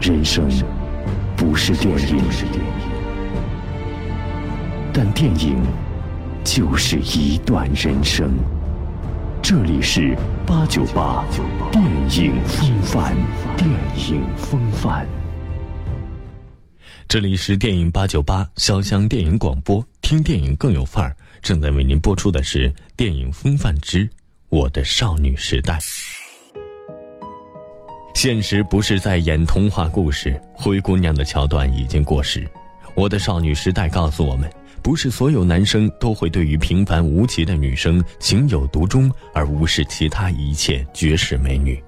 人生不是电影，但电影就是一段人生。这里是八九八电影风范，电影风范。这里是电影八九八潇湘电影广播，听电影更有范儿。正在为您播出的是电影风范之我的少女时代。现实不是在演童话故事，灰姑娘的桥段已经过时。我的少女时代告诉我们，不是所有男生都会对于平凡无奇的女生情有独钟，而无视其他一切绝世美女。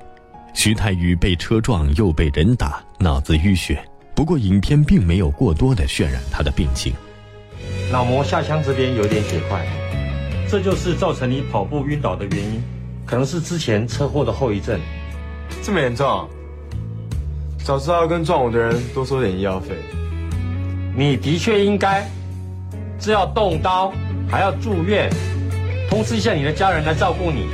徐太宇被车撞又被人打，脑子淤血。不过影片并没有过多的渲染他的病情。脑膜下腔这边有点血块，这就是造成你跑步晕倒的原因，可能是之前车祸的后遗症。这么严重？早知道要跟撞我的人多收点医药费。你的确应该，这要动刀，还要住院，通知一下你的家人来照顾你。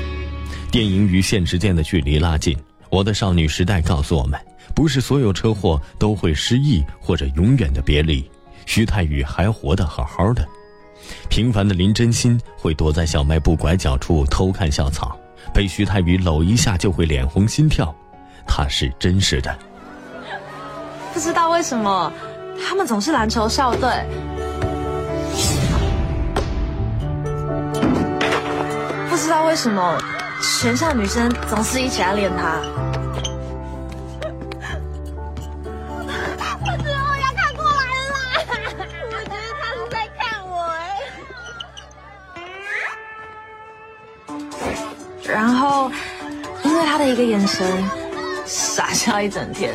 电影与现实间的距离拉近。我的少女时代告诉我们，不是所有车祸都会失忆或者永远的别离。徐太宇还活得好好的，平凡的林真心会躲在小卖部拐角处偷看校草，被徐太宇搂一下就会脸红心跳，他是真实的。不知道为什么，他们总是篮球校队。不知道为什么，全校女生总是一起暗恋他。然后，因为他的一个眼神，傻笑一整天。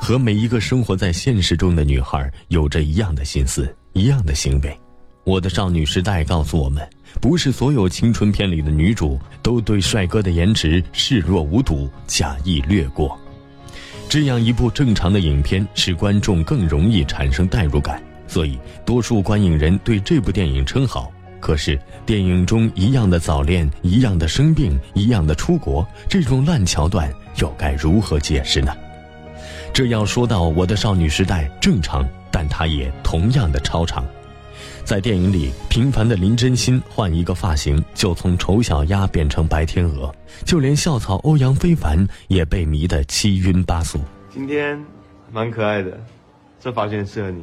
和每一个生活在现实中的女孩有着一样的心思，一样的行为。我的少女时代告诉我们，不是所有青春片里的女主都对帅哥的颜值视若无睹，假意略过。这样一部正常的影片，使观众更容易产生代入感，所以多数观影人对这部电影称好。可是，电影中一样的早恋，一样的生病，一样的出国，这种烂桥段又该如何解释呢？这要说到我的少女时代正常，但它也同样的超长。在电影里，平凡的林真心换一个发型就从丑小鸭变成白天鹅，就连校草欧阳非凡也被迷得七晕八素。今天蛮可爱的，这发型适合你，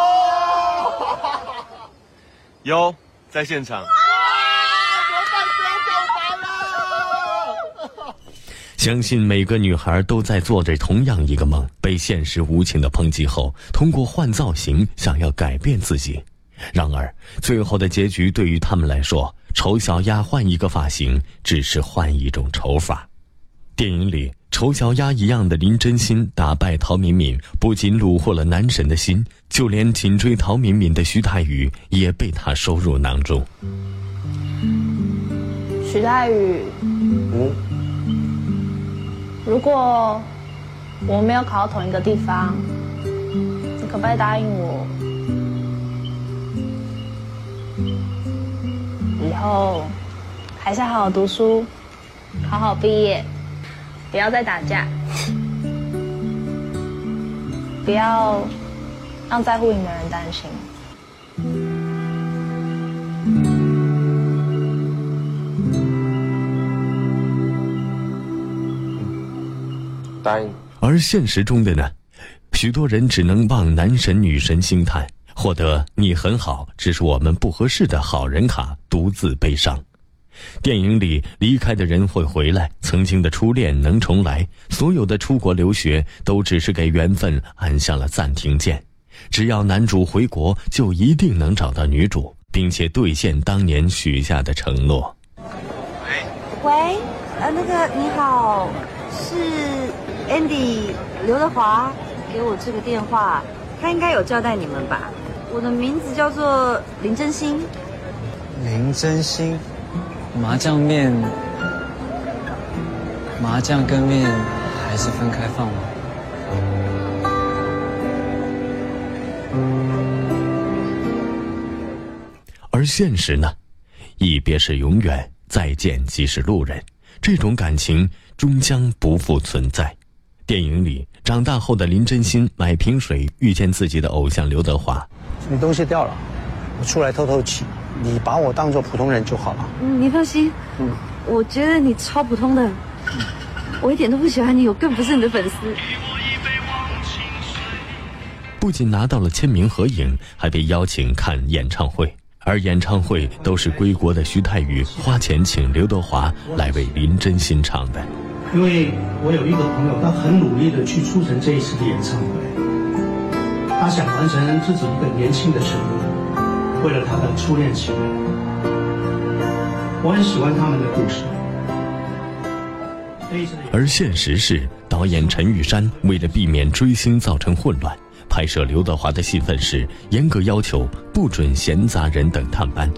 有，在现场。相信每个女孩都在做着同样一个梦，被现实无情的抨击后，通过换造型想要改变自己。然而，最后的结局对于他们来说，丑小鸭换一个发型，只是换一种丑法。电影里，丑小鸭一样的林真心打败陶敏敏，不仅虏获了男神的心，就连紧追陶敏敏的徐太宇也被她收入囊中。徐太宇，嗯。如果我没有考到同一个地方，你可不可以答应我，以后还是好好读书，好好毕业，不要再打架，不要让在乎你的人担心。答应。而现实中的呢，许多人只能望男神女神兴叹，获得“你很好，只是我们不合适”的好人卡，独自悲伤。电影里离开的人会回来，曾经的初恋能重来，所有的出国留学都只是给缘分按下了暂停键。只要男主回国，就一定能找到女主，并且兑现当年许下的承诺。喂，喂，呃，那个你好，是 Andy 刘德华给我这个电话，他应该有交代你们吧？我的名字叫做林真心。林真心，麻酱面，麻酱跟面还是分开放吗？而现实呢？一别是永远，再见即是路人。这种感情终将不复存在。电影里，长大后的林真心买瓶水，遇见自己的偶像刘德华。你东西掉了，我出来透透气。你把我当做普通人就好了。嗯，你放心。嗯，我觉得你超普通的。我一点都不喜欢你，我更不是你的粉丝。不仅拿到了签名合影，还被邀请看演唱会。而演唱会都是归国的徐太宇花钱请刘德华来为林真心唱的。因为我有一个朋友，他很努力的去促成这一次的演唱会，他想完成自己一个年轻的承诺，为了他的初恋情人。我很喜欢他们的故事。而现实是，导演陈玉珊为了避免追星造成混乱。拍摄刘德华的戏份时，严格要求不准闲杂人等探班，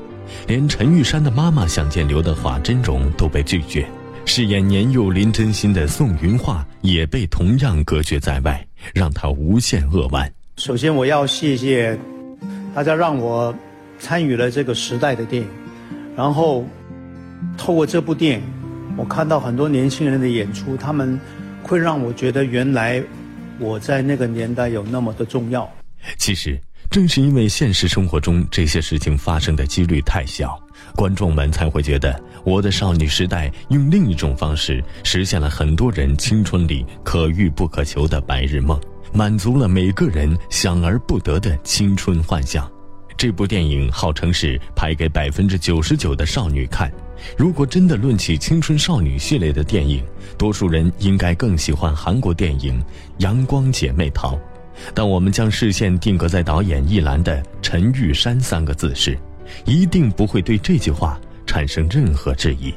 连陈玉珊的妈妈想见刘德华真容都被拒绝。饰演年幼林真心的宋云桦也被同样隔绝在外，让他无限扼腕。首先，我要谢谢大家让我参与了这个时代的电影，然后透过这部电影，我看到很多年轻人的演出，他们会让我觉得原来。我在那个年代有那么的重要。其实，正是因为现实生活中这些事情发生的几率太小，观众们才会觉得《我的少女时代》用另一种方式实现了很多人青春里可遇不可求的白日梦，满足了每个人想而不得的青春幻想。这部电影号称是拍给百分之九十九的少女看。如果真的论起青春少女系列的电影，多数人应该更喜欢韩国电影《阳光姐妹淘》，但我们将视线定格在导演一栏的陈玉珊三个字时，一定不会对这句话产生任何质疑。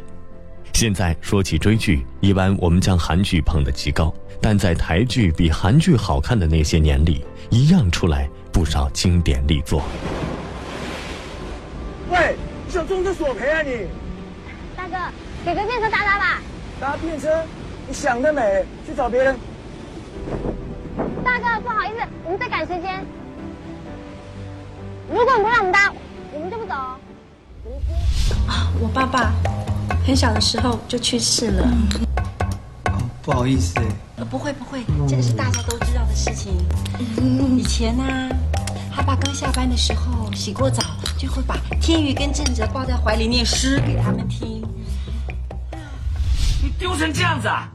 现在说起追剧，一般我们将韩剧捧得极高，但在台剧比韩剧好看的那些年里，一样出来不少经典力作。喂，想中这索赔啊你？大哥，给个便车搭搭吧。搭便车？你想得美！去找别人。大哥，不好意思，我们在赶时间。如果你不让我们搭，我们就不走。啊，我爸爸很小的时候就去世了。哦，不好意思。呃，不会不会，这个是大家都知道的事情。以前呢，他爸刚下班的时候，洗过澡，就会把天宇跟正哲抱在怀里念诗给他们听。你丢成这样子啊！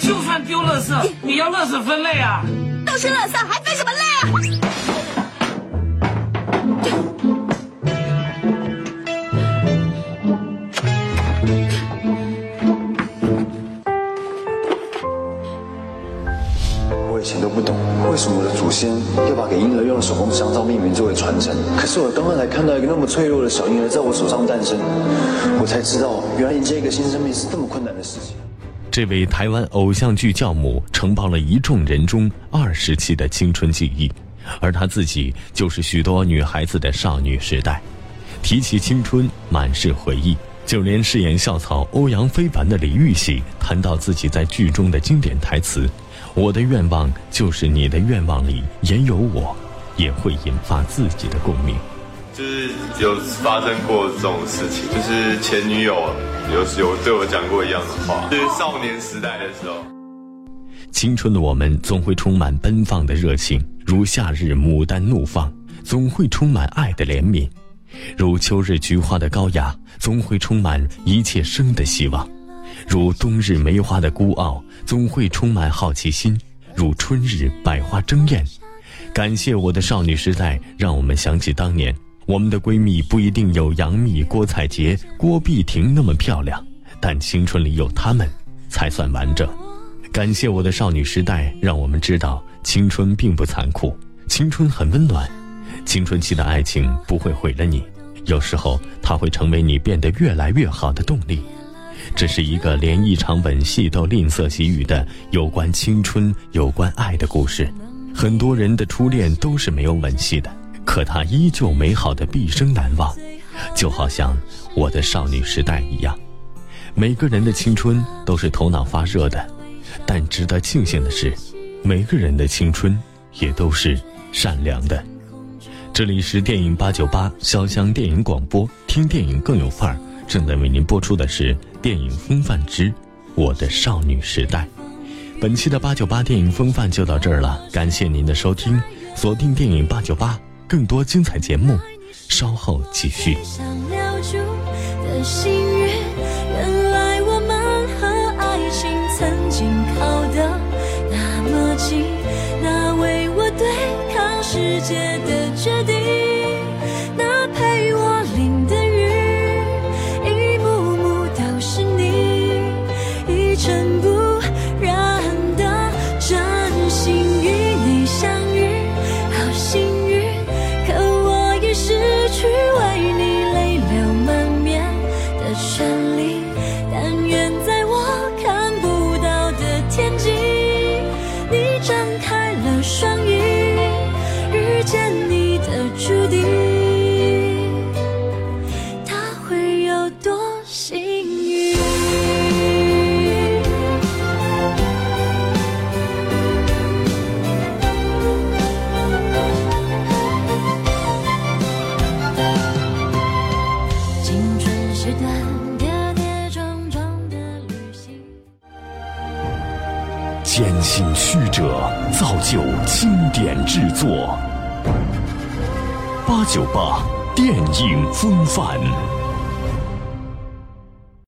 就算丢垃圾，也要垃圾分类啊！都是垃圾，还分什么类啊？先要把给婴儿用的手工香皂命名作为传承？可是我刚刚才看到一个那么脆弱的小婴儿在我手上诞生，我才知道，原来迎接一个新生命是这么困难的事情。这位台湾偶像剧教母承包了一众人中二十期的青春记忆，而她自己就是许多女孩子的少女时代。提起青春，满是回忆。就连饰演校草欧阳非凡的李玉玺谈到自己在剧中的经典台词：“我的愿望就是你的愿望里也有我”，也会引发自己的共鸣。就是有发生过这种事情，就是前女友有有对我讲过一样的话，就是少年时代的时候。青春的我们总会充满奔放的热情，如夏日牡丹怒放；总会充满爱的怜悯，如秋日菊花的高雅；总会充满一切生的希望，如冬日梅花的孤傲；总会充满好奇心，如春日百花争艳。感谢我的少女时代，让我们想起当年。我们的闺蜜不一定有杨幂、郭采洁、郭碧婷那么漂亮，但青春里有她们，才算完整。感谢我的少女时代，让我们知道青春并不残酷，青春很温暖。青春期的爱情不会毁了你，有时候它会成为你变得越来越好的动力。这是一个连一场吻戏都吝啬给予的有关青春、有关爱的故事。很多人的初恋都是没有吻戏的，可它依旧美好的毕生难忘，就好像我的少女时代一样。每个人的青春都是头脑发热的，但值得庆幸的是，每个人的青春也都是善良的。这里是电影八九八潇湘电影广播，听电影更有范儿。正在为您播出的是电影《风范之我的少女时代》。本期的八九八电影风范就到这儿了，感谢您的收听，锁定电影八九八，更多精彩节目，稍后继续。原来我们和爱情曾经靠得那么近，那为我对抗世界的决定。艰辛曲折，造就经典制作。八九八电影风范。